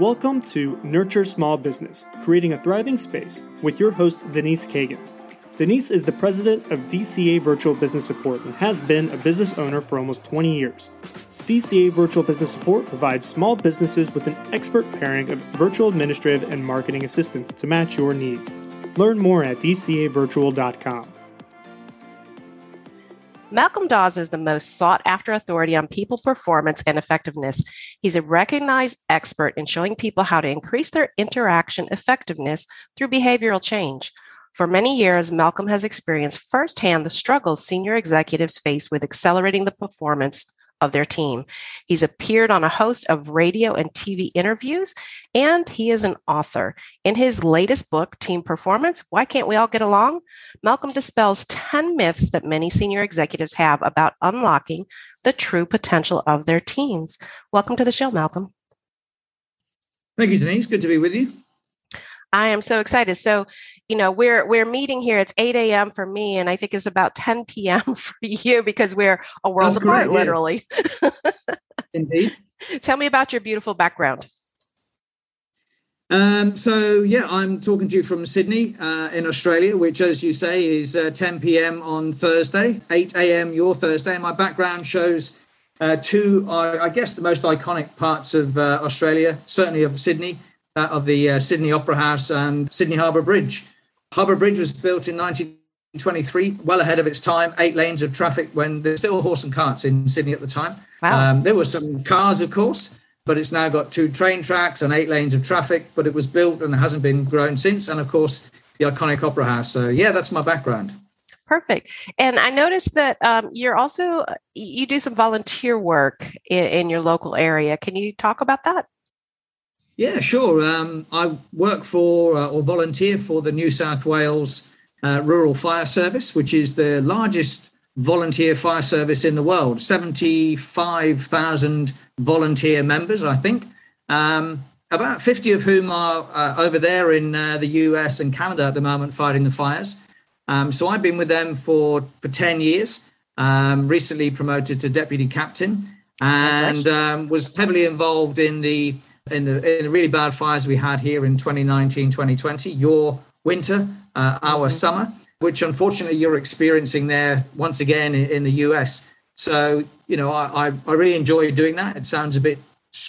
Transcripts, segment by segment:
Welcome to Nurture Small Business, creating a thriving space with your host, Denise Kagan. Denise is the president of DCA Virtual Business Support and has been a business owner for almost 20 years. DCA Virtual Business Support provides small businesses with an expert pairing of virtual administrative and marketing assistance to match your needs. Learn more at dcavirtual.com. Malcolm Dawes is the most sought after authority on people performance and effectiveness. He's a recognized expert in showing people how to increase their interaction effectiveness through behavioral change. For many years, Malcolm has experienced firsthand the struggles senior executives face with accelerating the performance of their team. He's appeared on a host of radio and TV interviews, and he is an author. In his latest book, Team Performance Why Can't We All Get Along? Malcolm dispels 10 myths that many senior executives have about unlocking the true potential of their teams. Welcome to the show, Malcolm. Thank you, Denise. Good to be with you. I am so excited. So, you know, we're we're meeting here. It's 8 a.m. for me, and I think it's about 10 p.m. for you because we're a world That's apart, great, literally. Indeed. Tell me about your beautiful background. Um, so yeah, I'm talking to you from Sydney uh, in Australia, which, as you say, is uh, 10 p.m. on Thursday, 8 a.m. your Thursday. And my background shows uh, two, I guess, the most iconic parts of uh, Australia, certainly of Sydney that of the uh, Sydney Opera House and Sydney Harbour Bridge. Harbour Bridge was built in 1923, well ahead of its time, eight lanes of traffic when there's still horse and carts in Sydney at the time. Wow. Um, there were some cars, of course, but it's now got two train tracks and eight lanes of traffic, but it was built and hasn't been grown since. And of course, the iconic Opera House. So, yeah, that's my background. Perfect. And I noticed that um, you're also, you do some volunteer work in, in your local area. Can you talk about that? Yeah, sure. Um, I work for uh, or volunteer for the New South Wales uh, Rural Fire Service, which is the largest volunteer fire service in the world 75,000 volunteer members, I think. Um, about 50 of whom are uh, over there in uh, the US and Canada at the moment fighting the fires. Um, so I've been with them for, for 10 years, um, recently promoted to deputy captain, and um, was heavily involved in the in the, in the really bad fires we had here in 2019, 2020, your winter, uh, our mm-hmm. summer, which unfortunately you're experiencing there once again in, in the US. So, you know, I, I, really enjoy doing that. It sounds a bit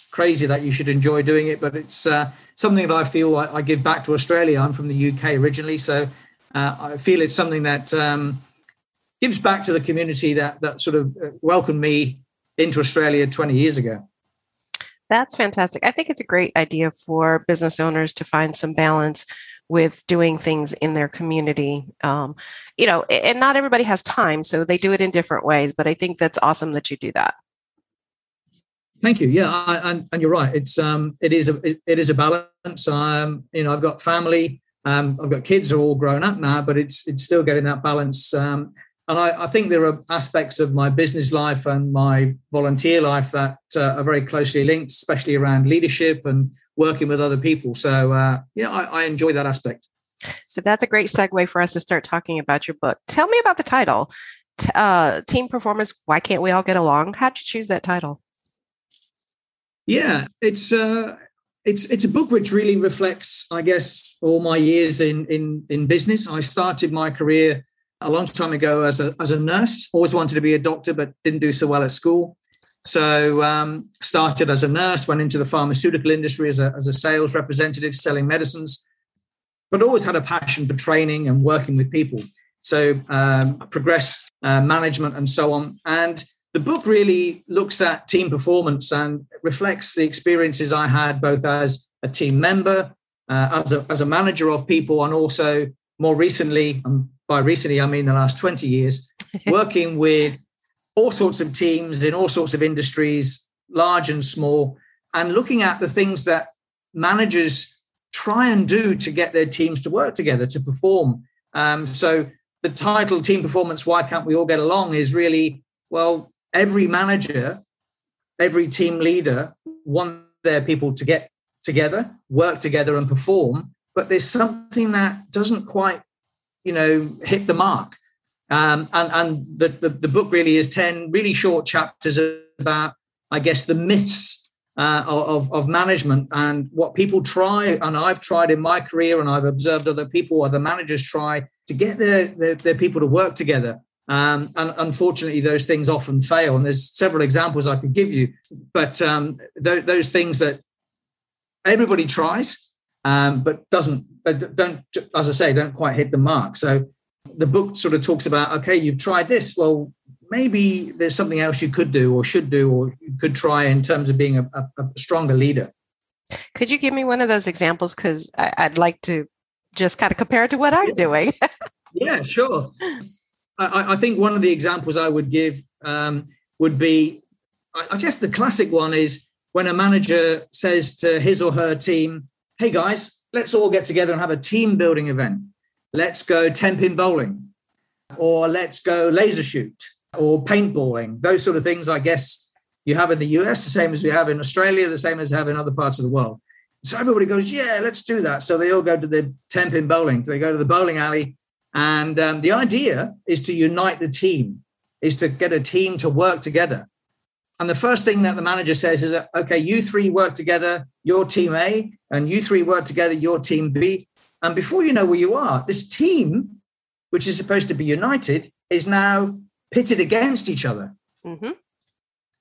crazy that you should enjoy doing it, but it's uh, something that I feel I, I, give back to Australia. I'm from the UK originally, so uh, I feel it's something that um, gives back to the community that that sort of uh, welcomed me into Australia 20 years ago. That's fantastic. I think it's a great idea for business owners to find some balance with doing things in their community. Um, you know, and not everybody has time, so they do it in different ways. But I think that's awesome that you do that. Thank you. Yeah, I, and, and you're right. It's um, it is a it, is a balance. Um, you know, I've got family. Um, I've got kids who are all grown up now, but it's it's still getting that balance. Um, and I, I, think there are aspects of my business life and my volunteer life that uh, are very closely linked, especially around leadership and working with other people. So, uh, yeah, I, I, enjoy that aspect. So that's a great segue for us to start talking about your book. Tell me about the title, uh, Team Performance. Why can't we all get along? How'd you choose that title? Yeah, it's uh, it's it's a book which really reflects, I guess, all my years in in in business. I started my career a long time ago as a, as a nurse. Always wanted to be a doctor, but didn't do so well at school. So um, started as a nurse, went into the pharmaceutical industry as a, as a sales representative, selling medicines, but always had a passion for training and working with people. So um, progressed uh, management and so on. And the book really looks at team performance and reflects the experiences I had both as a team member, uh, as, a, as a manager of people, and also more recently, I'm by recently, I mean the last 20 years, working with all sorts of teams in all sorts of industries, large and small, and looking at the things that managers try and do to get their teams to work together, to perform. Um, so the title Team Performance Why Can't We All Get Along is really, well, every manager, every team leader wants their people to get together, work together, and perform. But there's something that doesn't quite you know, hit the mark. Um, and and the, the, the book really is 10 really short chapters about, I guess, the myths uh, of, of management and what people try, and I've tried in my career, and I've observed other people, other managers try to get their, their, their people to work together. Um, and unfortunately, those things often fail. And there's several examples I could give you, but um, th- those things that everybody tries, um, but doesn't, but don't, as I say, don't quite hit the mark. So the book sort of talks about, okay, you've tried this. Well, maybe there's something else you could do or should do or you could try in terms of being a, a, a stronger leader. Could you give me one of those examples? Because I'd like to just kind of compare it to what I'm doing. yeah, sure. I, I, think one of the examples I would give um, would be, I, I guess the classic one is when a manager says to his or her team, "Hey guys, let's all get together and have a team building event. Let's go ten pin bowling, or let's go laser shoot, or paintballing. Those sort of things, I guess, you have in the US, the same as we have in Australia, the same as have in other parts of the world. So everybody goes, yeah, let's do that. So they all go to the 10 pin bowling. They go to the bowling alley. And um, the idea is to unite the team, is to get a team to work together. And the first thing that the manager says is, okay, you three work together, your team A, and you three work together, your team B. And before you know where you are, this team, which is supposed to be united, is now pitted against each other. Mm-hmm.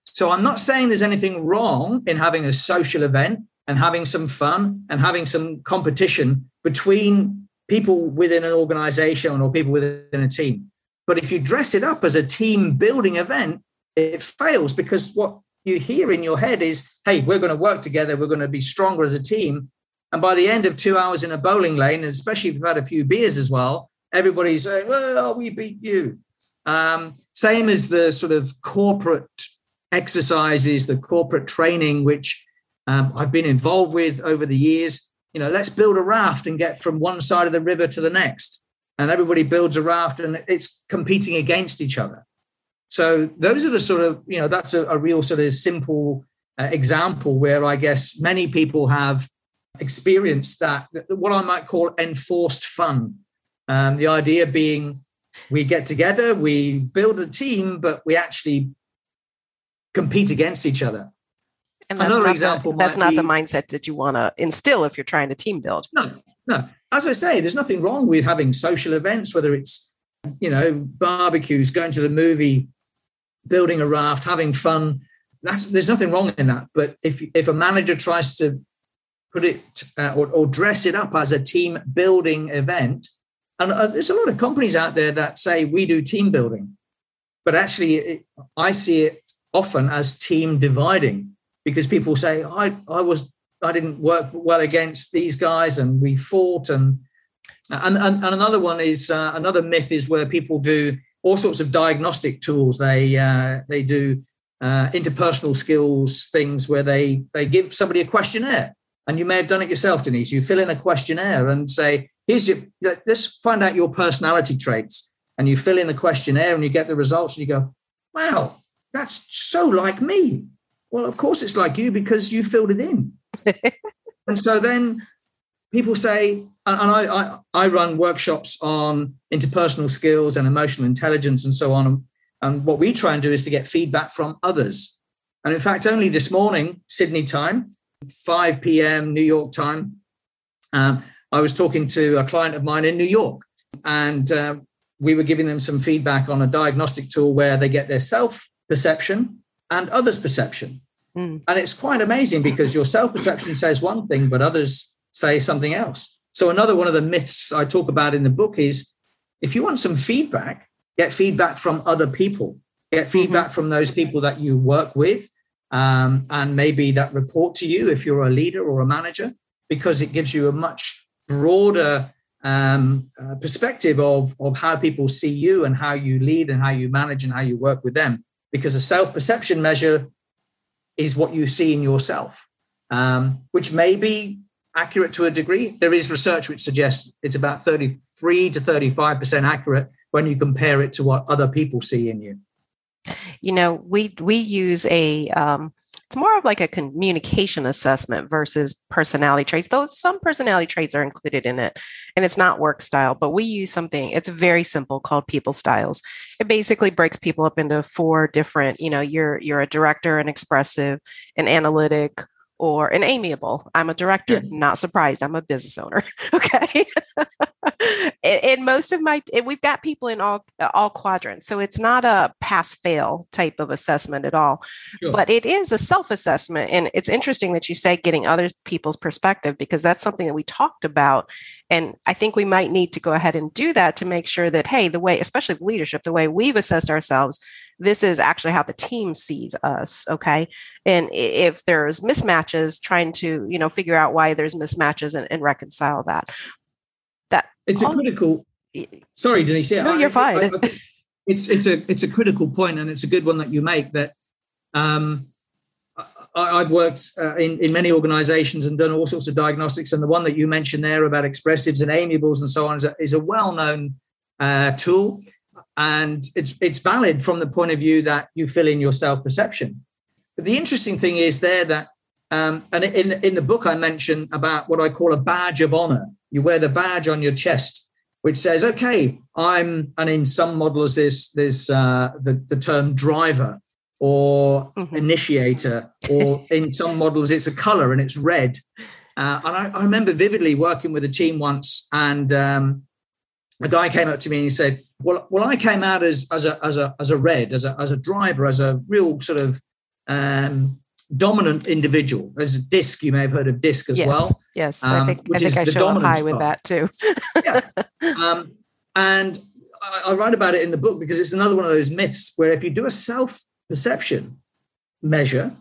So I'm not saying there's anything wrong in having a social event and having some fun and having some competition between people within an organization or people within a team. But if you dress it up as a team building event, it fails because what you hear in your head is, hey, we're going to work together, we're going to be stronger as a team. And by the end of two hours in a bowling lane, and especially if you've had a few beers as well, everybody's saying, well, we beat you. Um, same as the sort of corporate exercises, the corporate training, which um, I've been involved with over the years. You know, let's build a raft and get from one side of the river to the next. And everybody builds a raft and it's competing against each other. So those are the sort of, you know, that's a, a real sort of simple uh, example where I guess many people have experienced that, what I might call enforced fun. Um, the idea being we get together, we build a team, but we actually compete against each other. And that's Another example. The, that's not be, the mindset that you want to instill if you're trying to team build. No, no. As I say, there's nothing wrong with having social events, whether it's you know barbecues, going to the movie, building a raft, having fun. That's there's nothing wrong in that. But if if a manager tries to put it uh, or, or dress it up as a team building event, and uh, there's a lot of companies out there that say we do team building, but actually, it, I see it often as team dividing because people say I I was I didn't work well against these guys and we fought and and and, and another one is uh, another myth is where people do all sorts of diagnostic tools. They uh, they do uh, interpersonal skills things where they they give somebody a questionnaire and you may have done it yourself, Denise. You fill in a questionnaire and say here's your let's find out your personality traits and you fill in the questionnaire and you get the results and you go wow that's so like me well of course it's like you because you filled it in and so then people say and I, I, I run workshops on interpersonal skills and emotional intelligence and so on and what we try and do is to get feedback from others and in fact only this morning sydney time 5 p.m new york time um, I was talking to a client of mine in New York, and uh, we were giving them some feedback on a diagnostic tool where they get their self perception and others' perception. Mm. And it's quite amazing because your self perception says one thing, but others say something else. So, another one of the myths I talk about in the book is if you want some feedback, get feedback from other people, get feedback mm-hmm. from those people that you work with, um, and maybe that report to you if you're a leader or a manager, because it gives you a much broader um, uh, perspective of, of how people see you and how you lead and how you manage and how you work with them. Because a self perception measure is what you see in yourself, um, which may be accurate to a degree. There is research which suggests it's about 33 to 35% accurate when you compare it to what other people see in you. You know, we we use a um, it's more of like a communication assessment versus personality traits though some personality traits are included in it and it's not work style but we use something it's very simple called people styles it basically breaks people up into four different you know you're you're a director an expressive an analytic or an amiable. I'm a director, yeah. not surprised. I'm a business owner. okay. in, in, most of my, we've got people in all uh, all quadrants, so it's not a pass fail type of assessment at all. Sure. But it is a self assessment, and it's interesting that you say getting other people's perspective because that's something that we talked about, and I think we might need to go ahead and do that to make sure that hey, the way, especially leadership, the way we've assessed ourselves this is actually how the team sees us okay and if there's mismatches trying to you know figure out why there's mismatches and, and reconcile that that it's a critical sorry denise yeah, no, you're I, fine I, I, it's it's a it's a critical point and it's a good one that you make that um I, have worked uh, in, in many organizations and done all sorts of diagnostics. And the one that you mentioned there about expressives and amiables and so on is a, is a well known uh, tool and it's it's valid from the point of view that you fill in your self perception. But the interesting thing is there that um, and in in the book I mention about what I call a badge of honor. You wear the badge on your chest, which says, "Okay, I'm." And in some models, there's there's uh, the the term driver or mm-hmm. initiator, or in some models it's a color and it's red. Uh, and I, I, remember vividly working with a team once, and um, a guy came up to me and he said, "Well, well, I came out as as a as a as a red, as a as a driver, as a real sort of um, dominant individual. As a DISC, you may have heard of DISC as yes, well. Yes, um, I think I think I show high with that too. yeah, um, and I, I write about it in the book because it's another one of those myths where if you do a self perception measure,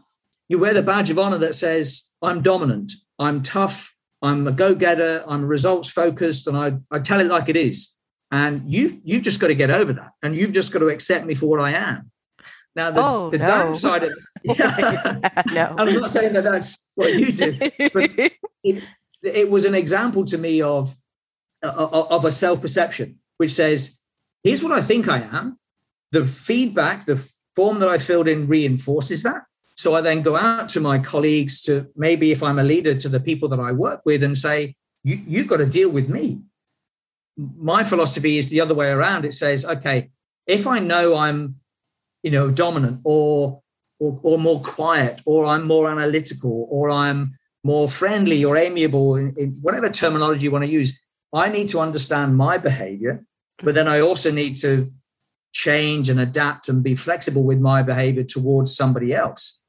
you wear the badge of honor that says, "I'm dominant, I'm tough, I'm a go-getter, I'm results focused, and I, I tell it like it is. And you you've just got to get over that. And you've just got to accept me for what I am. Now the, oh, the no. downside of yeah, no. I'm not saying that that's what you do, but it, it was an example to me of, of a self-perception, which says, here's what I think I am. The feedback, the form that I filled in reinforces that. So I then go out to my colleagues, to maybe if I'm a leader, to the people that I work with and say, you, you've got to deal with me. My philosophy is the other way around. It says, okay, if I know I'm, you know, dominant or, or, or more quiet, or I'm more analytical, or I'm more friendly or amiable, in, in whatever terminology you want to use, I need to understand my behavior, but then I also need to change and adapt and be flexible with my behavior towards somebody else.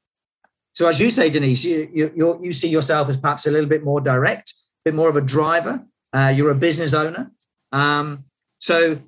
So, as you say, Denise, you, you, you see yourself as perhaps a little bit more direct, a bit more of a driver. Uh, you're a business owner. Um, so,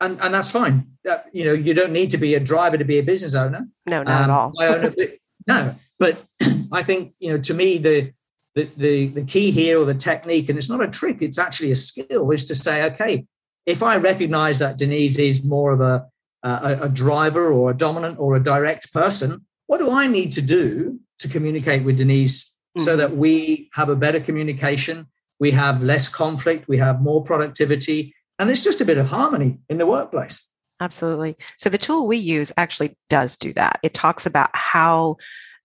and, and that's fine. Uh, you know, you don't need to be a driver to be a business owner. No, not um, at all. I own a, no, but I think, you know, to me, the, the, the, the key here or the technique, and it's not a trick, it's actually a skill, is to say, okay, if I recognize that Denise is more of a, a, a driver or a dominant or a direct person, what do I need to do to communicate with Denise mm-hmm. so that we have a better communication, we have less conflict, we have more productivity, and there's just a bit of harmony in the workplace. Absolutely. So the tool we use actually does do that. It talks about how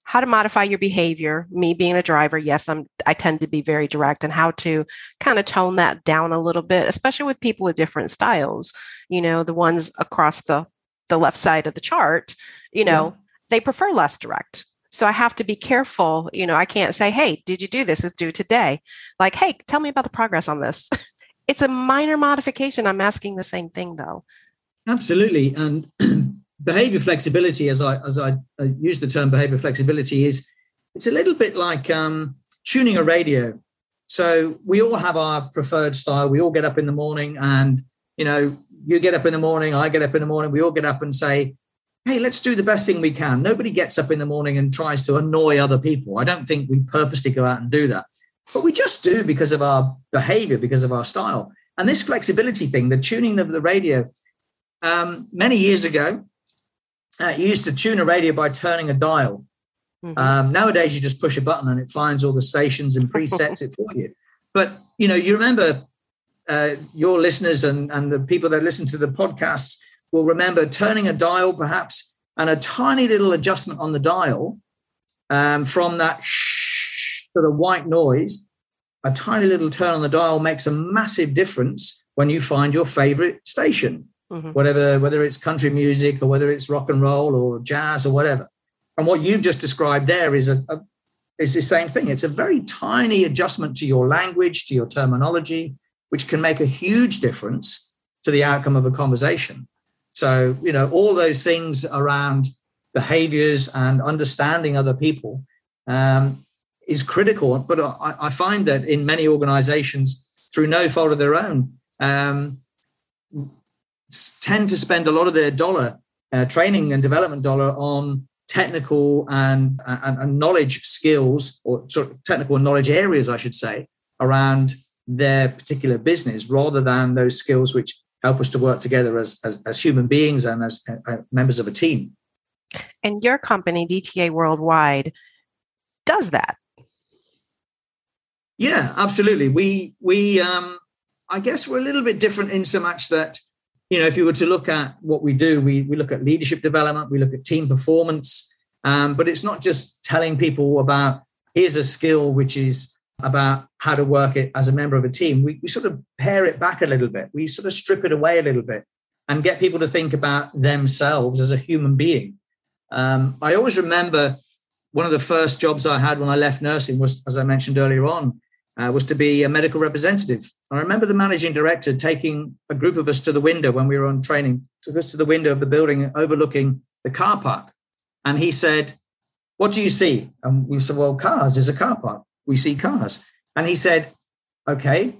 how to modify your behavior me being a driver yes i'm i tend to be very direct and how to kind of tone that down a little bit especially with people with different styles you know the ones across the the left side of the chart you know they prefer less direct. So I have to be careful. You know, I can't say, hey, did you do this? It's due today. Like, hey, tell me about the progress on this. it's a minor modification. I'm asking the same thing though. Absolutely. And behavior flexibility, as I as I, use the term behavior flexibility, is it's a little bit like um, tuning a radio. So we all have our preferred style. We all get up in the morning and you know, you get up in the morning, I get up in the morning, we all get up and say, hey, let's do the best thing we can. Nobody gets up in the morning and tries to annoy other people. I don't think we purposely go out and do that, but we just do because of our behavior, because of our style. And this flexibility thing, the tuning of the radio, um, many years ago, uh, you used to tune a radio by turning a dial. Mm-hmm. Um, nowadays, you just push a button and it finds all the stations and presets it for you. But you know, you remember uh, your listeners and, and the people that listen to the podcasts will remember turning a dial perhaps and a tiny little adjustment on the dial um, from that sort of white noise. A tiny little turn on the dial makes a massive difference when you find your favorite station, mm-hmm. whatever, whether it's country music or whether it's rock and roll or jazz or whatever. And what you've just described there is a, a is the same thing. It's a very tiny adjustment to your language, to your terminology, which can make a huge difference to the outcome of a conversation. So, you know, all those things around behaviors and understanding other people um, is critical. But I, I, find that in many organizations, through no fault of their own, um, tend to spend a lot of their dollar, uh, training and development dollar on technical and, and, and knowledge skills, or sort of technical and knowledge areas, I should say, around their particular business rather than those skills which help us to work together as, as, as human beings and as uh, members of a team. And your company, DTA Worldwide, does that. Yeah, absolutely. We we um, I guess we're a little bit different in so much that you know if you were to look at what we do, we we look at leadership development, we look at team performance, um, but it's not just telling people about here's a skill which is about how to work it as a member of a team. We, we sort of pare it back a little bit. We sort of strip it away a little bit and get people to think about themselves as a human being. Um, I always remember one of the first jobs I had when I left nursing was, as I mentioned earlier on, uh, was to be a medical representative. I remember the managing director taking a group of us to the window when we were on training, took us to the window of the building overlooking the car park. And he said, What do you see? And we said, Well, cars, there's a car park. We see cars. And he said, Okay,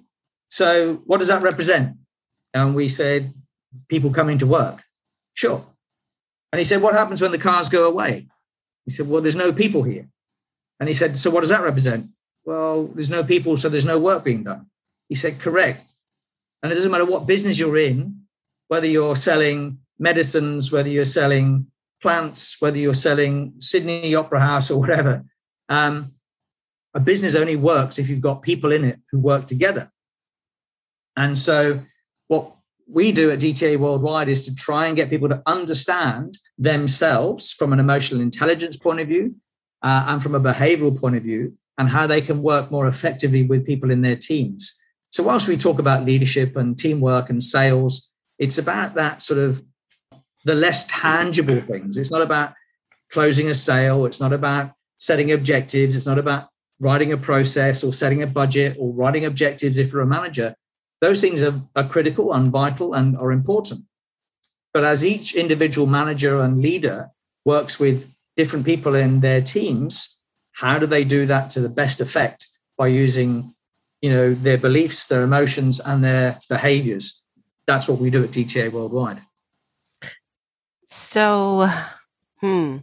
so what does that represent? And we said, People coming to work. Sure. And he said, What happens when the cars go away? He said, Well, there's no people here. And he said, So what does that represent? Well, there's no people, so there's no work being done. He said, Correct. And it doesn't matter what business you're in, whether you're selling medicines, whether you're selling plants, whether you're selling Sydney Opera House or whatever. Um, a business only works if you've got people in it who work together. And so, what we do at DTA Worldwide is to try and get people to understand themselves from an emotional intelligence point of view uh, and from a behavioral point of view, and how they can work more effectively with people in their teams. So, whilst we talk about leadership and teamwork and sales, it's about that sort of the less tangible things. It's not about closing a sale, it's not about setting objectives, it's not about writing a process or setting a budget or writing objectives if you're a manager. Those things are, are critical and vital and are important. But as each individual manager and leader works with different people in their teams, how do they do that to the best effect by using, you know, their beliefs, their emotions, and their behaviors? That's what we do at DTA Worldwide. So, hmm.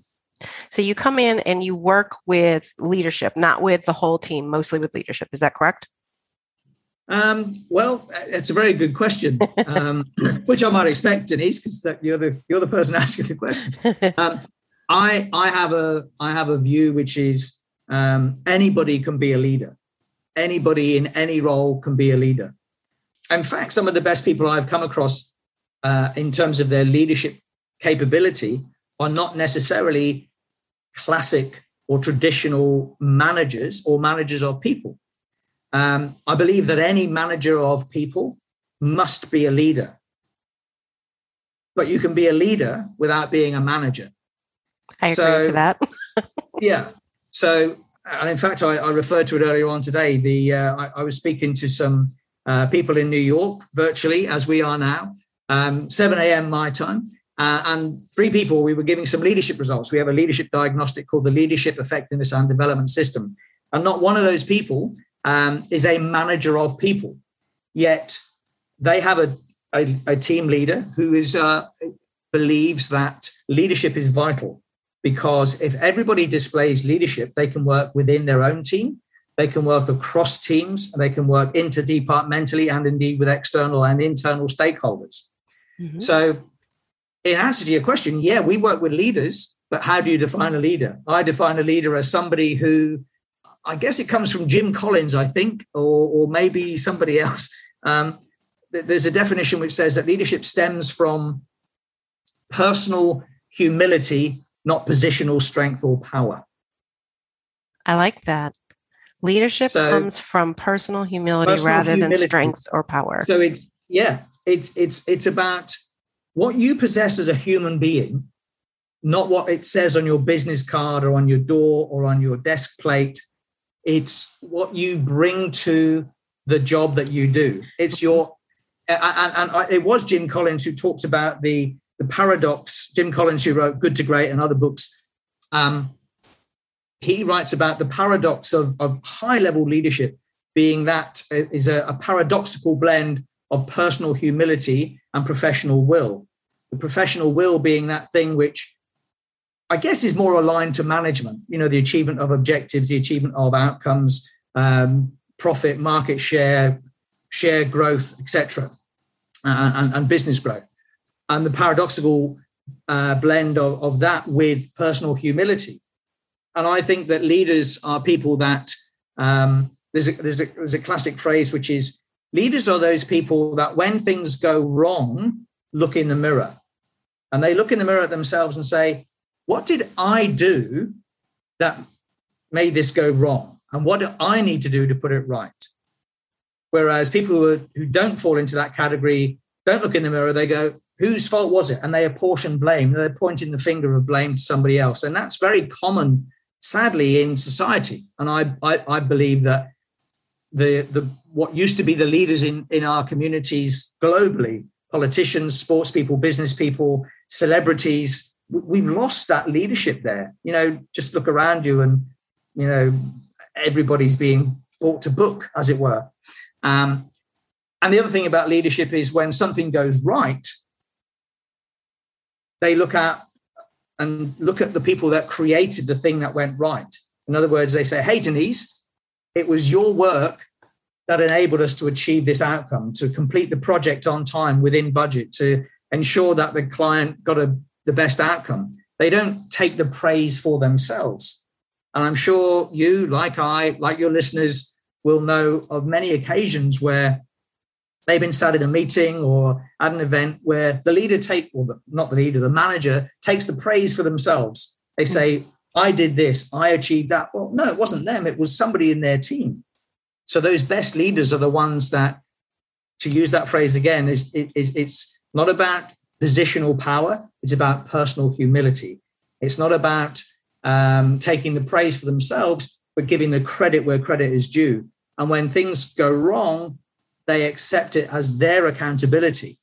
So you come in and you work with leadership, not with the whole team, mostly with leadership. Is that correct? Um, well, it's a very good question, um, which I might expect, Denise, because you're the you're the person asking the question. Um, I I have a I have a view which is um, anybody can be a leader. Anybody in any role can be a leader. In fact, some of the best people I've come across uh, in terms of their leadership capability are not necessarily classic or traditional managers or managers of people. Um, I believe that any manager of people must be a leader. But you can be a leader without being a manager. I agree so, to that. yeah. So, and in fact, I, I, referred to it earlier on today. The uh, I, I, was speaking to some uh, people in New York virtually, as we are now, um, 7 a.m. my time, uh, and three people. We were giving some leadership results. We have a leadership diagnostic called the Leadership Effectiveness and Development System, and not one of those people um, is a manager of people. Yet they have a, a, a team leader who is uh, believes that leadership is vital because if everybody displays leadership, they can work within their own team, they can work across teams, and they can work interdepartmentally and indeed with external and internal stakeholders. Mm-hmm. So, in answer to your question, yeah, we work with leaders, but how do you define a leader? I define a leader as somebody who I guess it comes from Jim Collins, I think, or, or maybe somebody else. Um, there's a definition which says that leadership stems from personal humility, not positional strength or power. I like that. Leadership so, comes from personal humility personal rather humility. than strength or power. So it, yeah, it's it's it's about what you possess as a human being not what it says on your business card or on your door or on your desk plate. It's what you bring to the job that you do. It's your, and, and, and it was Jim Collins who talks about the, the paradox. Jim Collins, who wrote Good to Great and other books, um, he writes about the paradox of, of high level leadership being that is a, a paradoxical blend of personal humility and professional will. The professional will being that thing which I guess is more aligned to management, you know, the achievement of objectives, the achievement of outcomes, um, profit, market share, share growth, etc., uh, and, and, business growth. And the paradoxical uh, blend of, of that with personal humility. And I think that leaders are people that um, there's a, there's a there's a classic phrase which is leaders are those people that when things go wrong, look in the mirror, and they look in the mirror at themselves and say, "What did I do that made this go wrong, and what do I need to do to put it right?" Whereas people who, are, who don't fall into that category don't look in the mirror; they go, "Whose fault was it?" and they apportion blame. They're pointing the finger of blame to somebody else, and that's very common sadly in society and I, I, I believe that the the what used to be the leaders in in our communities globally politicians sports people business people celebrities we've lost that leadership there you know just look around you and you know everybody's being brought to book as it were um, and the other thing about leadership is when something goes right they look at and look at the people that created the thing that went right in other words they say hey denise it was your work that enabled us to achieve this outcome, to complete the project on time within budget, to ensure that the client got a, the best outcome. They don't take the praise for themselves. And I'm sure you, like I, like your listeners, will know of many occasions where they've been sat in a meeting or at an event where the leader take, or the, not the leader, the manager takes the praise for themselves. They say, I did this, I achieved that. Well, no, it wasn't them, it was somebody in their team. So those best leaders are the ones that, to use that phrase again, is, is it's not about positional power, it's about personal humility. It's not about um, taking the praise for themselves, but giving the credit where credit is due. And when things go wrong, they accept it as their accountability.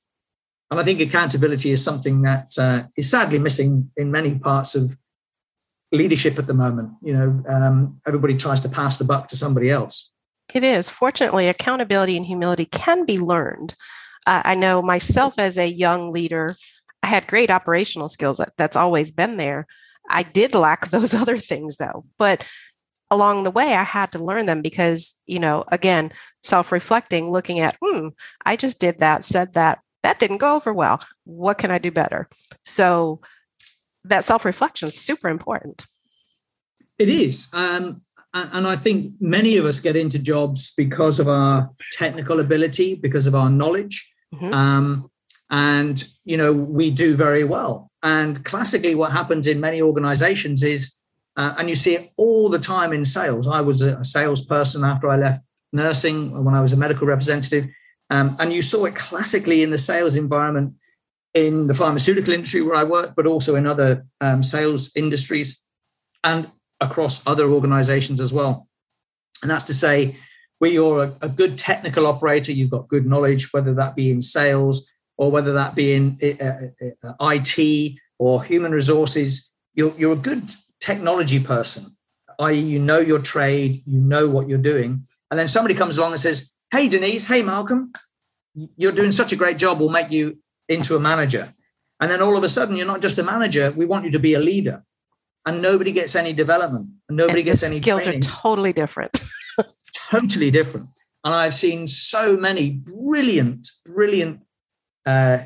And I think accountability is something that uh, is sadly missing in many parts of leadership at the moment. You know, um, everybody tries to pass the buck to somebody else. It is. Fortunately, accountability and humility can be learned. Uh, I know myself as a young leader, I had great operational skills. That's always been there. I did lack those other things though. But along the way, I had to learn them because, you know, again, self reflecting, looking at, hmm, I just did that, said that, that didn't go over well. What can I do better? So, that self reflection is super important. It is. Um, and I think many of us get into jobs because of our technical ability, because of our knowledge. Mm-hmm. Um, and, you know, we do very well. And classically, what happens in many organizations is, uh, and you see it all the time in sales. I was a salesperson after I left nursing when I was a medical representative. Um, and you saw it classically in the sales environment in the pharmaceutical industry where I work, but also in other um, sales industries and across other organizations as well. And that's to say, where you're a, a good technical operator, you've got good knowledge, whether that be in sales or whether that be in uh, uh, IT or human resources, you're, you're a good technology person, i.e., you know your trade, you know what you're doing. And then somebody comes along and says, Hey, Denise, hey, Malcolm, you're doing such a great job. We'll make you into a manager. And then all of a sudden, you're not just a manager. We want you to be a leader. And nobody gets any development. And nobody and gets any skills training. are totally different. totally different. And I've seen so many brilliant, brilliant, uh,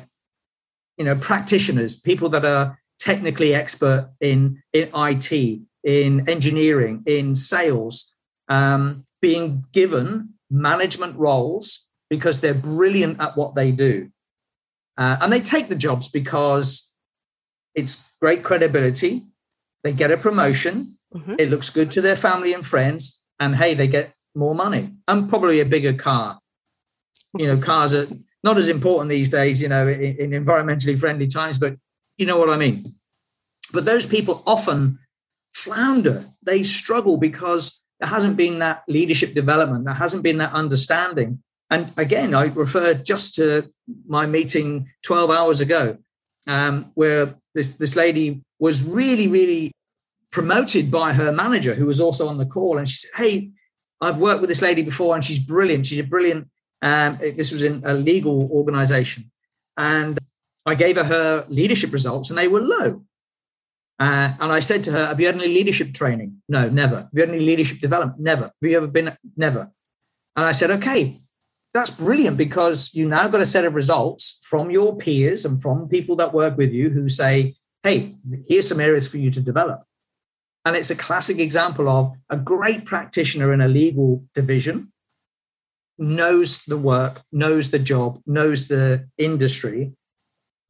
you know, practitioners, people that are technically expert in in IT, in engineering, in sales, um, being given management roles because they're brilliant at what they do. Uh, and they take the jobs because it's great credibility. They get a promotion. Mm-hmm. It looks good to their family and friends. And hey, they get more money and probably a bigger car. You know, cars are not as important these days, you know, in, in environmentally friendly times, but you know what I mean. But those people often flounder, they struggle because there hasn't been that leadership development, there hasn't been that understanding. And again, I refer just to my meeting 12 hours ago, um, where this, this lady was really, really promoted by her manager, who was also on the call. And she said, Hey, I've worked with this lady before and she's brilliant. She's a brilliant, um, this was in a legal organization. And I gave her her leadership results and they were low. Uh, and I said to her, Have you had any leadership training? No, never. Have you had any leadership development? Never. Have you ever been? Never. And I said, Okay, that's brilliant because you now got a set of results from your peers and from people that work with you who say, Hey, here's some areas for you to develop. And it's a classic example of a great practitioner in a legal division knows the work, knows the job, knows the industry,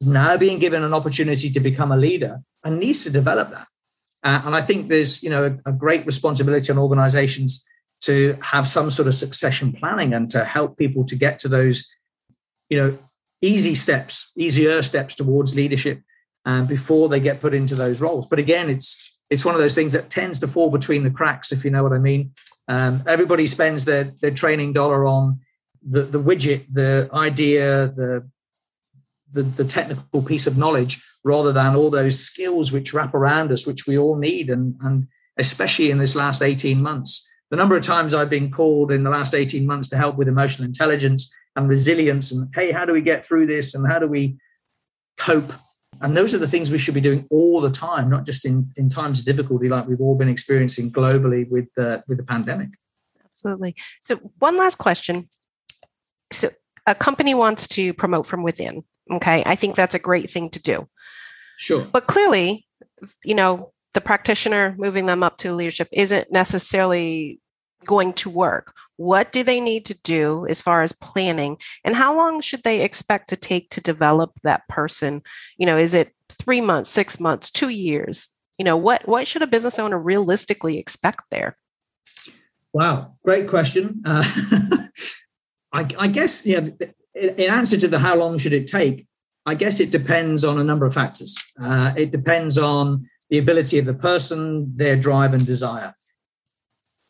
now being given an opportunity to become a leader and needs to develop that. Uh, and I think there's, you know, a, a, great responsibility on organizations to have some sort of succession planning and to help people to get to those, you know, easy steps, easier steps towards leadership um, before they get put into those roles. But again, it's it's one of those things that tends to fall between the cracks, if you know what I mean. Um, everybody spends their their training dollar on the the widget, the idea, the the, the technical piece of knowledge rather than all those skills which wrap around us, which we all need. And, and especially in this last 18 months, the number of times I've been called in the last 18 months to help with emotional intelligence and resilience and, hey, how do we get through this? And how do we cope? And those are the things we should be doing all the time, not just in, in times of difficulty like we've all been experiencing globally with the, with the pandemic. Absolutely. So, one last question. So, a company wants to promote from within Okay. I think that's a great thing to do. Sure. But clearly, you know, the practitioner moving them up to leadership isn't necessarily going to work. What do they need to do as far as planning? And how long should they expect to take to develop that person? You know, is it three months, six months, two years? You know, what what should a business owner realistically expect there? Wow, great question. Uh, I, I, guess yeah, in answer to the how long should it take, I guess it depends on a number of factors. Uh, it depends on the ability of the person, their drive and desire.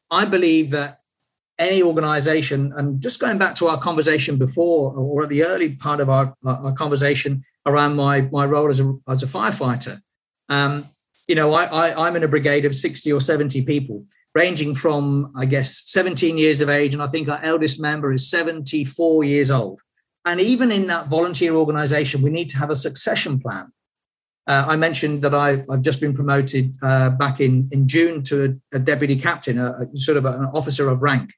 I believe that any organization, and just going back to our conversation before, or at the early part of our, our conversation around my, my role as a, as a firefighter, um, you know, I, I, I'm in a brigade of 60 or 70 people, ranging from, I guess, 17 years of age, and I think our eldest member is 74 years old. And even in that volunteer organization, we need to have a succession plan. Uh, I mentioned that I, have just been promoted uh, back in, in June to a, a deputy captain, a, a, sort of an officer of rank.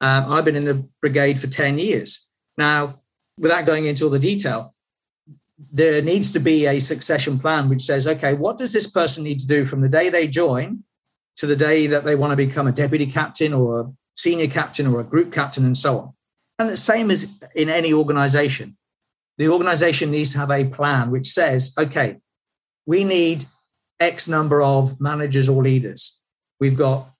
Um, I've been in the brigade for 10 years. Now, without going into all the detail, there needs to be a succession plan which says, okay, what does this person need to do from the day they join to the day that they want to become a deputy captain or a senior captain or a group captain and so on? And the same as in any organization, the organization needs to have a plan which says, okay, we need X number of managers or leaders. We've got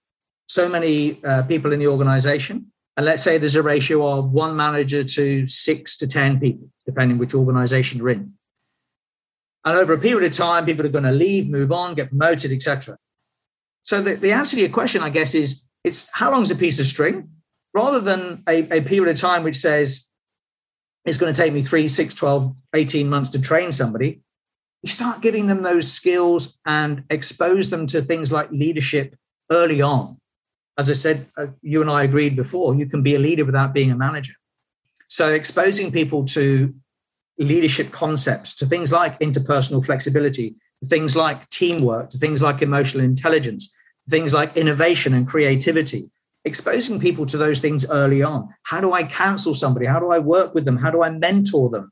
so many uh, people in the organization. And let's say there's a ratio of one manager to six to 10 people, depending which organization you're in. And over a period of time, people are going to leave, move on, get promoted, etc. So the, the answer to your question, I guess, is it's how long is a piece of string? Rather than a, a period of time which says it's going to take me three, six, 12, 18 months to train somebody, you start giving them those skills and expose them to things like leadership early on. As I said, uh, you and I agreed before, you can be a leader without being a manager. So exposing people to leadership concepts, to things like interpersonal flexibility, to things like teamwork, to things like emotional intelligence, things like innovation and creativity, exposing people to those things early on. How do I counsel somebody? How do I work with them? How do I mentor them?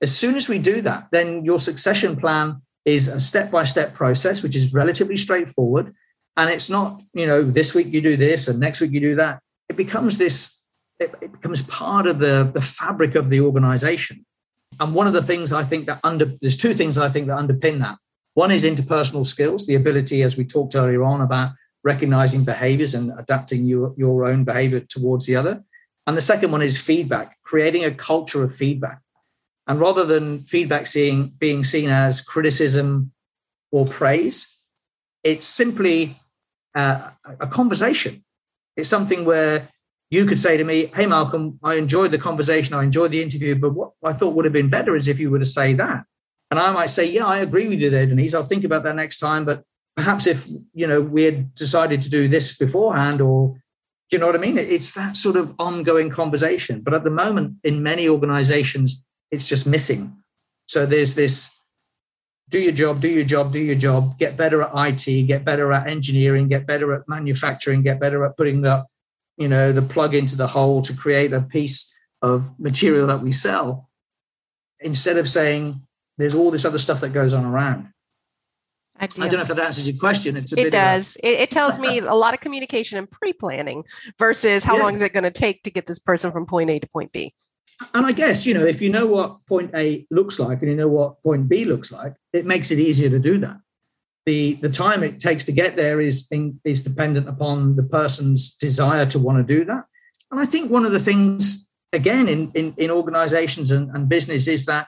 As soon as we do that, then your succession plan is a step by step process, which is relatively straightforward. And it's not, you know, this week you do this and next week you do that. It becomes this, it, it becomes part of the, the fabric of the organization. And one of the things I think that under, there's two things I think that underpin that. One is interpersonal skills, the ability, as we talked earlier on, about recognizing behaviors and adapting your, your own behavior towards the other. And the second one is feedback, creating a culture of feedback. And rather than feedback seeing, being seen as criticism or praise. It's simply uh, a conversation. It's something where you could say to me, Hey, Malcolm, I enjoyed the conversation. I enjoyed the interview, but what I thought would have been better is if you were to say that. And I might say, Yeah, I agree with you there, Denise. I'll think about that next time. But perhaps if, you know, we had decided to do this beforehand or do you know what I mean? It's that sort of ongoing conversation. But at the moment, in many organizations, it's just missing. So there's this do your job, do your job, do your job, get better at IT, get better at engineering, get better at manufacturing, get better at putting the, you know, the plug into the hole to create a piece of material that we sell. Instead of saying there's all this other stuff that goes on around. I, do. I don't know if that answers your question. It's it does. A- it, it, tells me a lot of communication and pre-planning versus how yeah. long is it going to take to get this person from point A to point B. And I guess you know if you know what point A looks like and you know what point B looks like, it makes it easier to do that. the The time it takes to get there is in, is dependent upon the person's desire to want to do that. And I think one of the things again in in, in organizations and, and business is that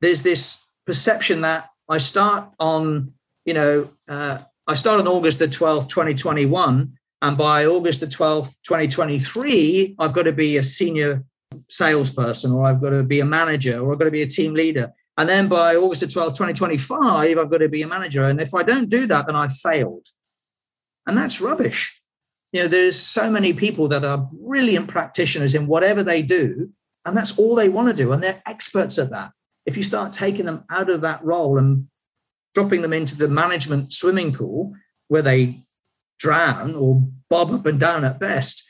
there's this perception that I start on you know, uh, I start on August the 12th, 2021. And by August the 12th, 2023, I've got to be a senior salesperson or I've got to be a manager or I've got to be a team leader. And then by August the 12th, 2025, I've got to be a manager. And if I don't do that, then I've failed. And that's rubbish. You know, there's so many people that are brilliant practitioners in whatever they do, and that's all they want to do. And they're experts at that. If you start taking them out of that role and dropping them into the management swimming pool where they drown or bob up and down at best,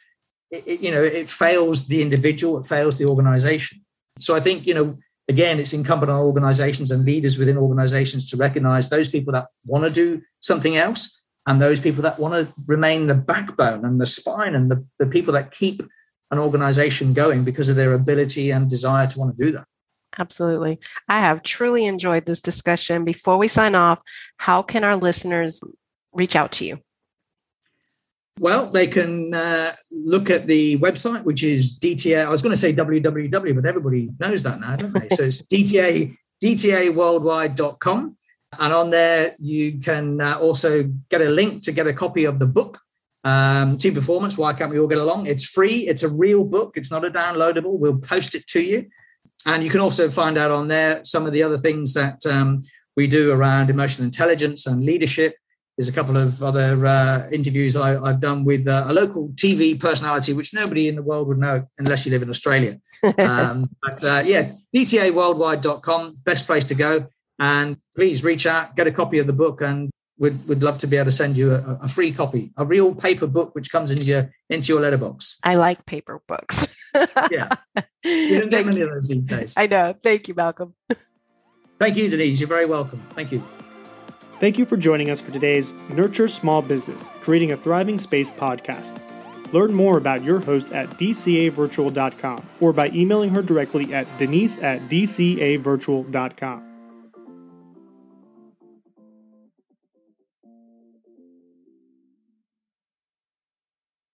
it, it, you know, it fails the individual, it fails the organization. So I think, you know, again, it's incumbent on organizations and leaders within organizations to recognize those people that want to do something else and those people that want to remain the backbone and the spine and the, the people that keep an organization going because of their ability and desire to want to do that. Absolutely. I have truly enjoyed this discussion. Before we sign off, how can our listeners reach out to you? Well, they can uh, look at the website, which is DTA. I was going to say www, but everybody knows that now, don't they? so it's DTA, DTAworldwide.com. And on there, you can uh, also get a link to get a copy of the book, um, Team Performance Why Can't We All Get Along? It's free, it's a real book, it's not a downloadable. We'll post it to you. And you can also find out on there some of the other things that um, we do around emotional intelligence and leadership. There's a couple of other uh, interviews I, have done with uh, a local TV personality, which nobody in the world would know unless you live in Australia. Um, but uh, yeah, dtaworldwide.com, best place to go. And please reach out, get a copy of the book, and we'd, we'd love to be able to send you a, a free copy, a real paper book which comes into your into your letterbox. I like paper books. yeah. You don't get many of those these days. I know. Thank you, Malcolm. Thank you, Denise. You're very welcome. Thank you. Thank you for joining us for today's Nurture Small Business, Creating a Thriving Space podcast. Learn more about your host at dcavirtual.com or by emailing her directly at denise at dcavirtual.com.